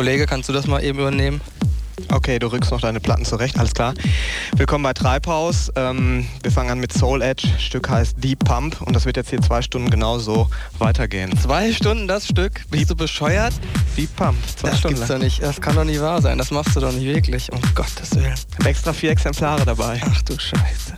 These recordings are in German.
Kollege, kannst du das mal eben übernehmen? Okay, du rückst noch deine Platten zurecht, alles klar. Willkommen bei Treibhaus. Ähm, wir fangen an mit Soul Edge. Stück heißt Deep Pump und das wird jetzt hier zwei Stunden genauso weitergehen. Zwei Stunden das Stück? Bist Deep, du bescheuert? Deep Pump. Zwei das Stunden gibt's doch nicht. Das kann doch nicht wahr sein. Das machst du doch nicht wirklich. Um Gottes Willen. Ich hab extra vier Exemplare dabei. Ach du Scheiße.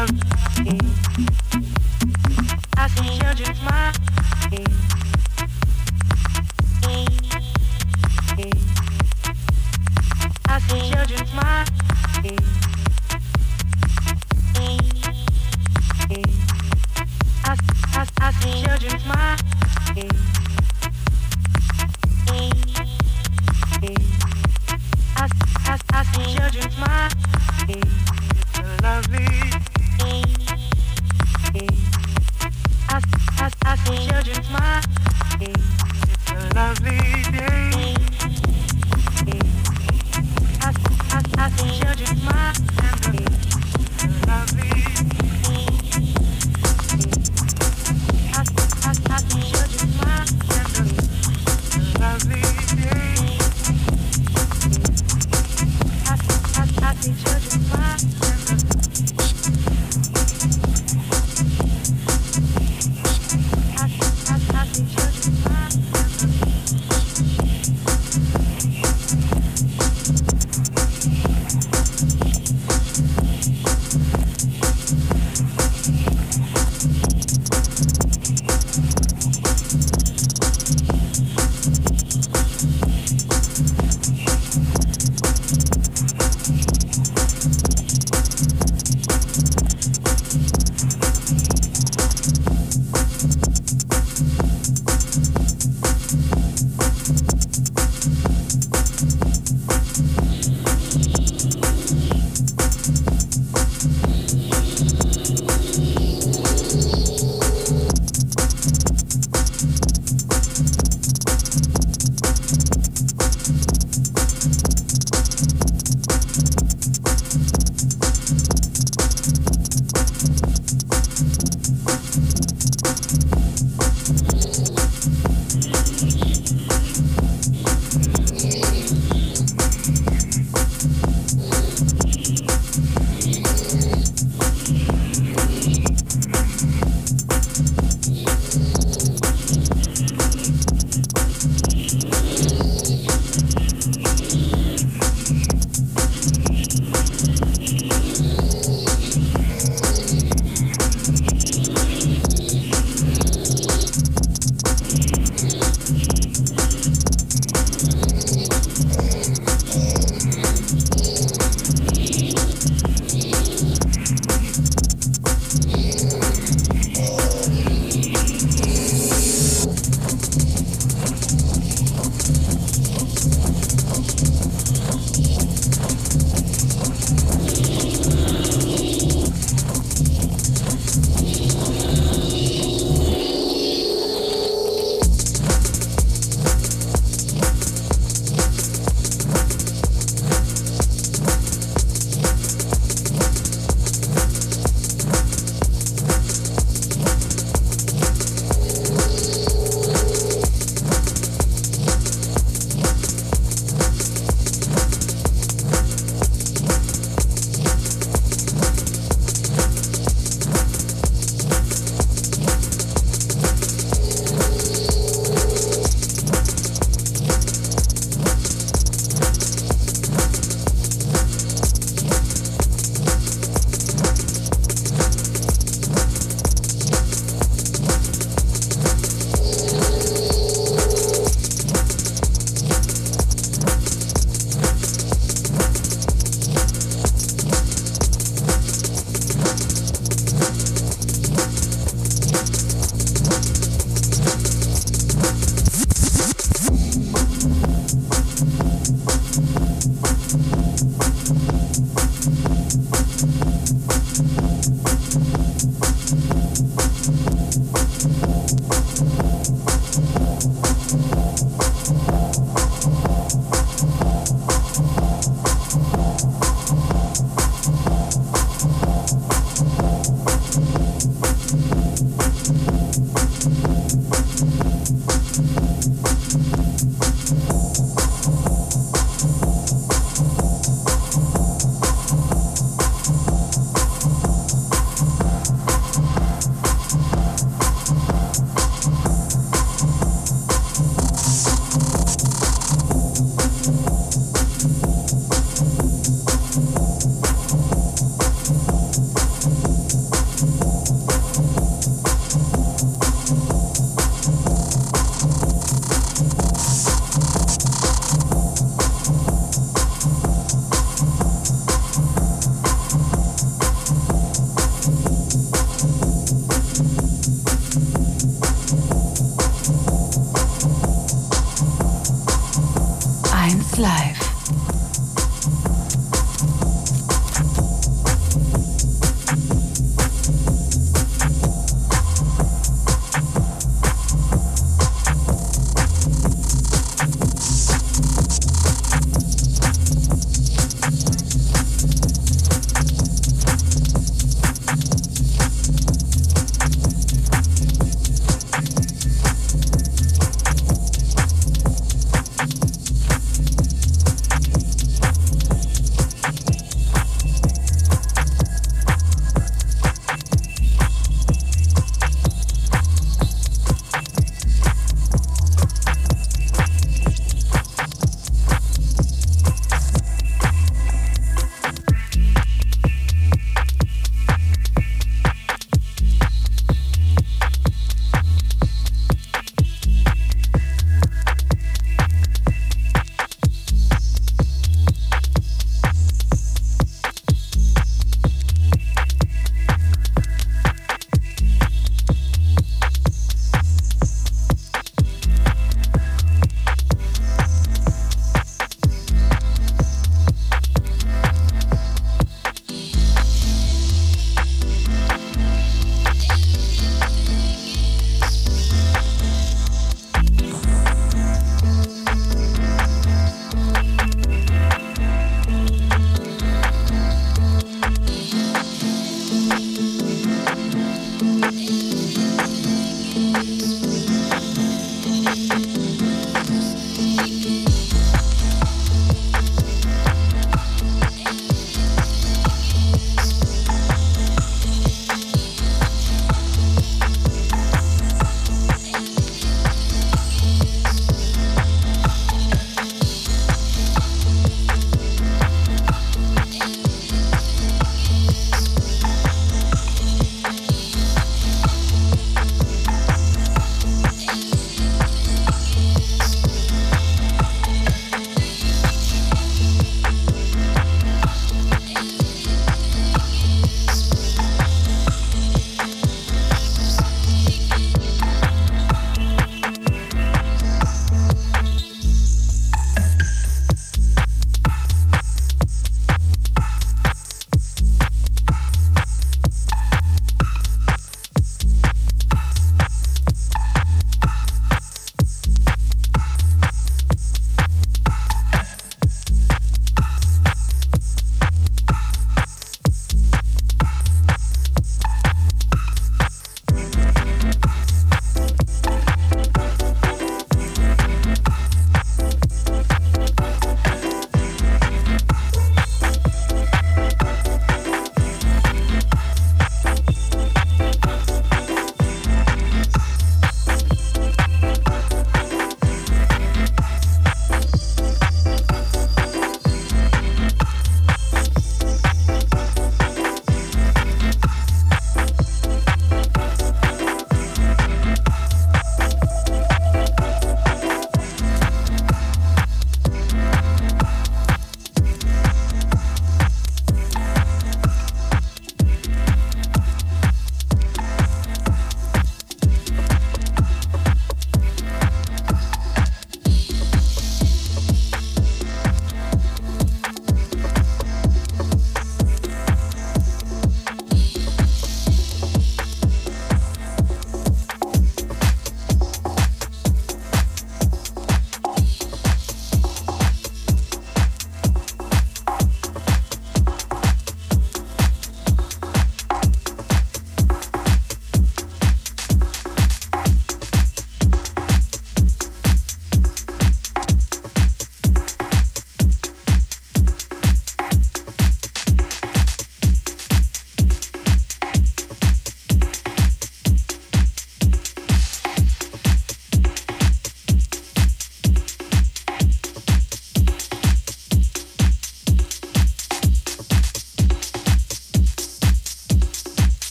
love.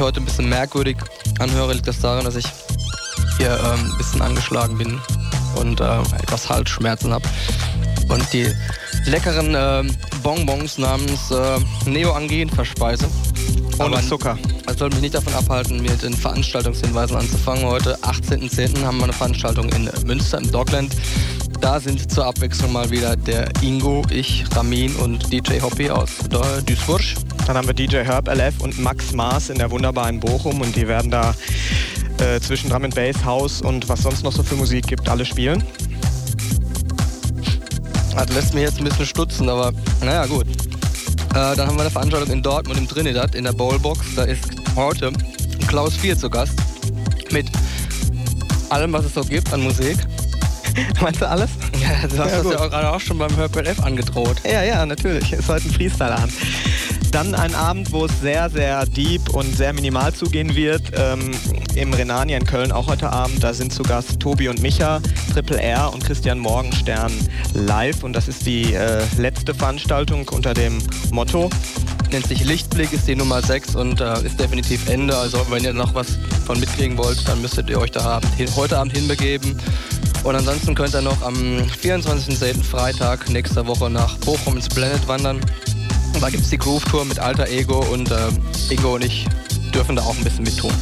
Mich heute ein bisschen merkwürdig anhöre, liegt das daran, dass ich hier ähm, ein bisschen angeschlagen bin und äh, etwas Halsschmerzen habe. Und die leckeren äh, Bonbons namens äh, Neo-Angin verspeise. Ohne Aber Zucker. Das soll mich nicht davon abhalten, mit den Veranstaltungshinweisen anzufangen. Heute, 18.10., haben wir eine Veranstaltung in Münster im Dockland. Da sind zur Abwechslung mal wieder der Ingo, ich, Ramin und DJ Hoppy aus Duisburg. Dann haben wir DJ Herb LF und Max Maas in der wunderbaren Bochum und die werden da äh, zwischen Drum and Bass, House und was sonst noch so für Musik gibt, alle spielen. Das lässt mich jetzt ein bisschen stutzen, aber naja, gut. Äh, dann haben wir eine Veranstaltung in Dortmund im Trinidad in der Bowlbox. Da ist heute Klaus Vier zu Gast mit allem, was es so gibt an Musik. Meinst du alles? Ja, du hast Ja, das ja auch gerade auch schon beim Hörpel F angedroht. Ja, ja, natürlich. Ist heute ein Freestyle-Abend. Dann ein Abend, wo es sehr, sehr deep und sehr minimal zugehen wird. Ähm, Im Renania in Köln auch heute Abend. Da sind zu Gast Tobi und Micha, Triple R und Christian Morgenstern live. Und das ist die äh, letzte Veranstaltung unter dem Motto. Nennt sich Lichtblick, ist die Nummer 6 und äh, ist definitiv Ende. Also wenn ihr noch was von mitkriegen wollt, dann müsstet ihr euch da Abend hin, heute Abend hinbegeben. Und ansonsten könnt ihr noch am 24.10. Freitag nächster Woche nach Bochum ins Planet wandern. Da gibt es die Groove Tour mit Alter Ego und äh, Ingo und ich dürfen da auch ein bisschen mit tun.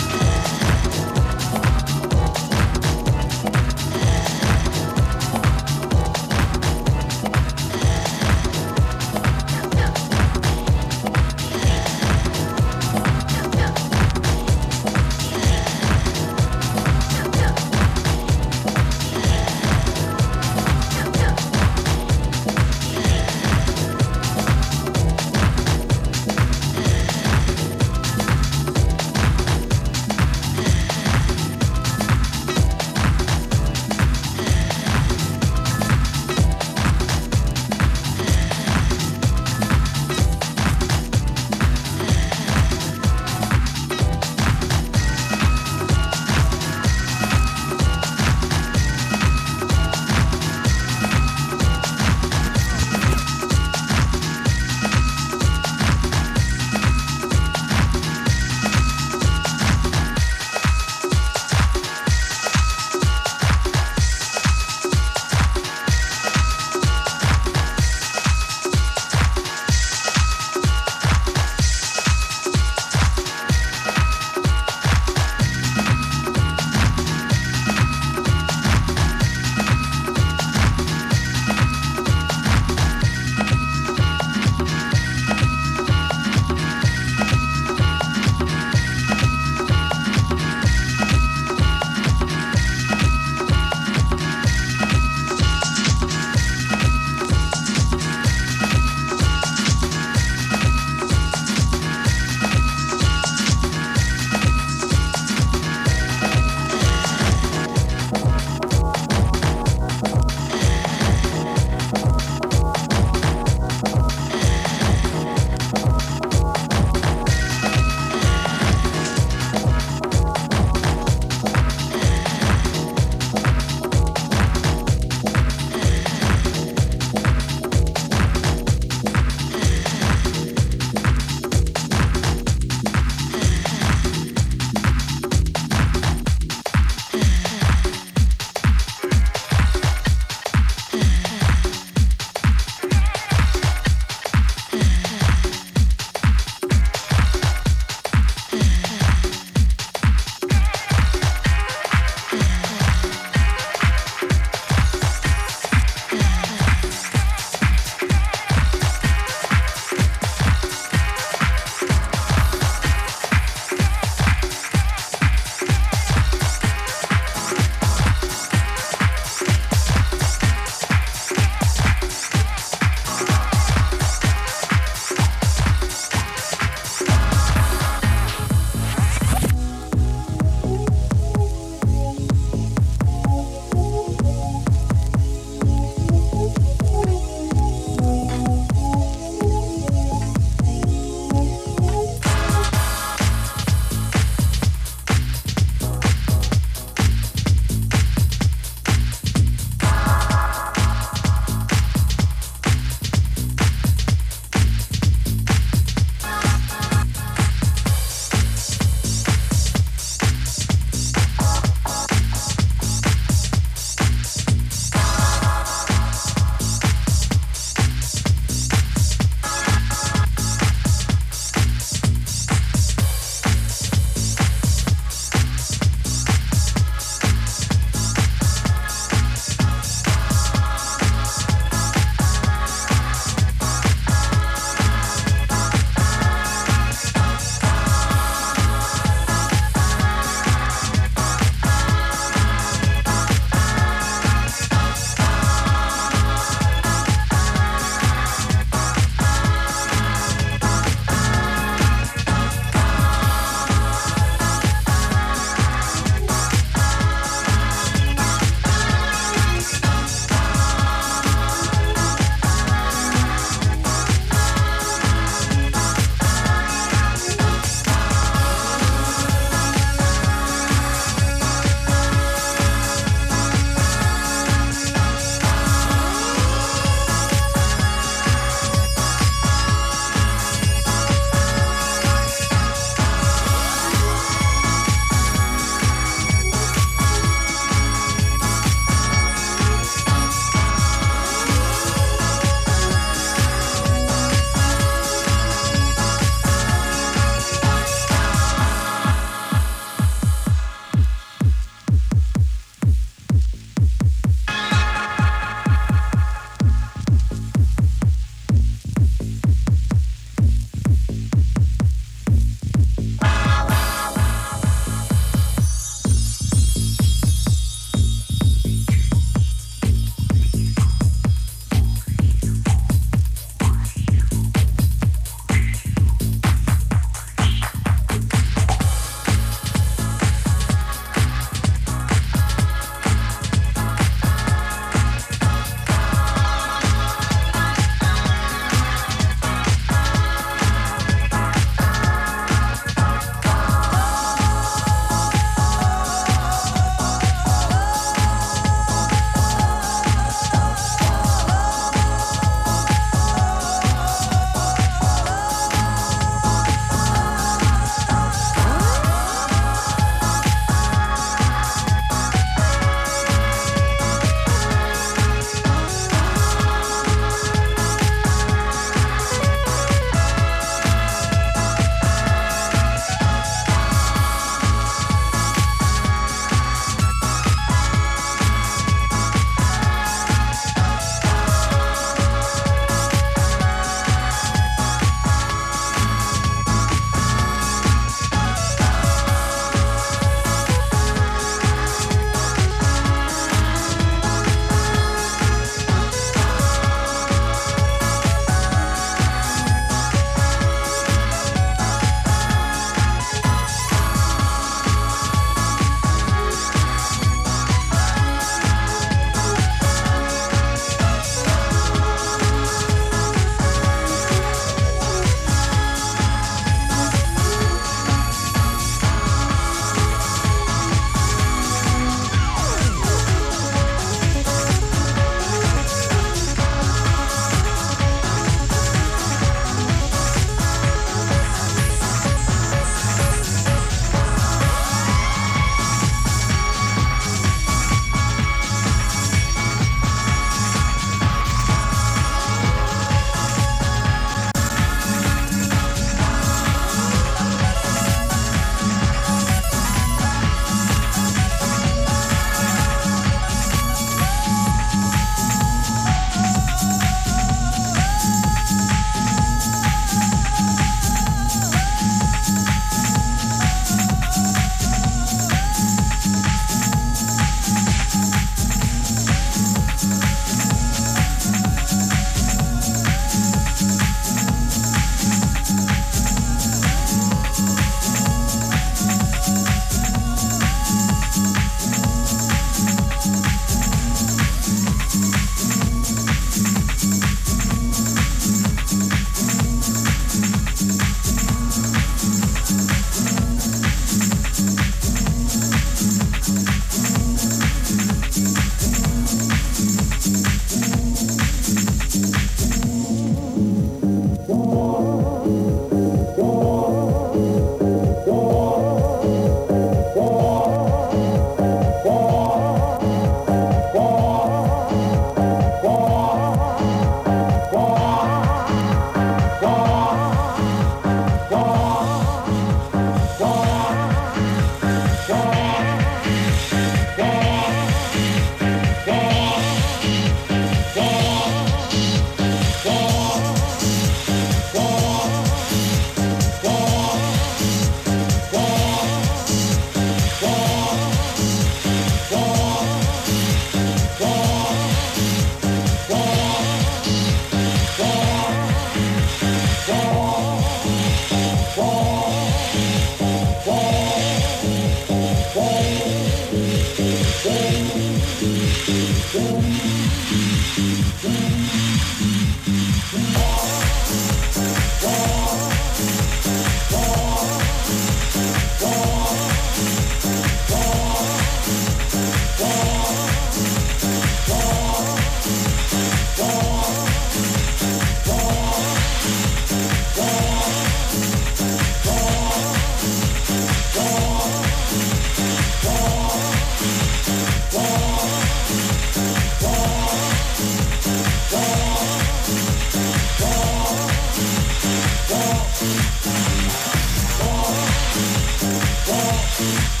Bye.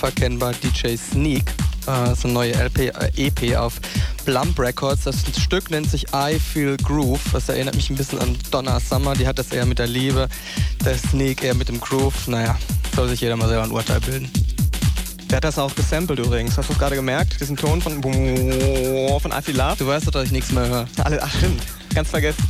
Unverkennbar DJ Sneak. Äh, so eine neue LP, äh, EP auf Blump Records. Das Stück nennt sich I Feel Groove. Das erinnert mich ein bisschen an Donna Summer. Die hat das eher mit der Liebe. Der Sneak eher mit dem Groove. Naja, soll sich jeder mal selber ein Urteil bilden. Der hat das auch gesampelt übrigens. Hast du es gerade gemerkt? Diesen Ton von, von I Feel Love? Du weißt doch, dass ich nichts mehr höre. Ach stimmt. Ganz vergessen.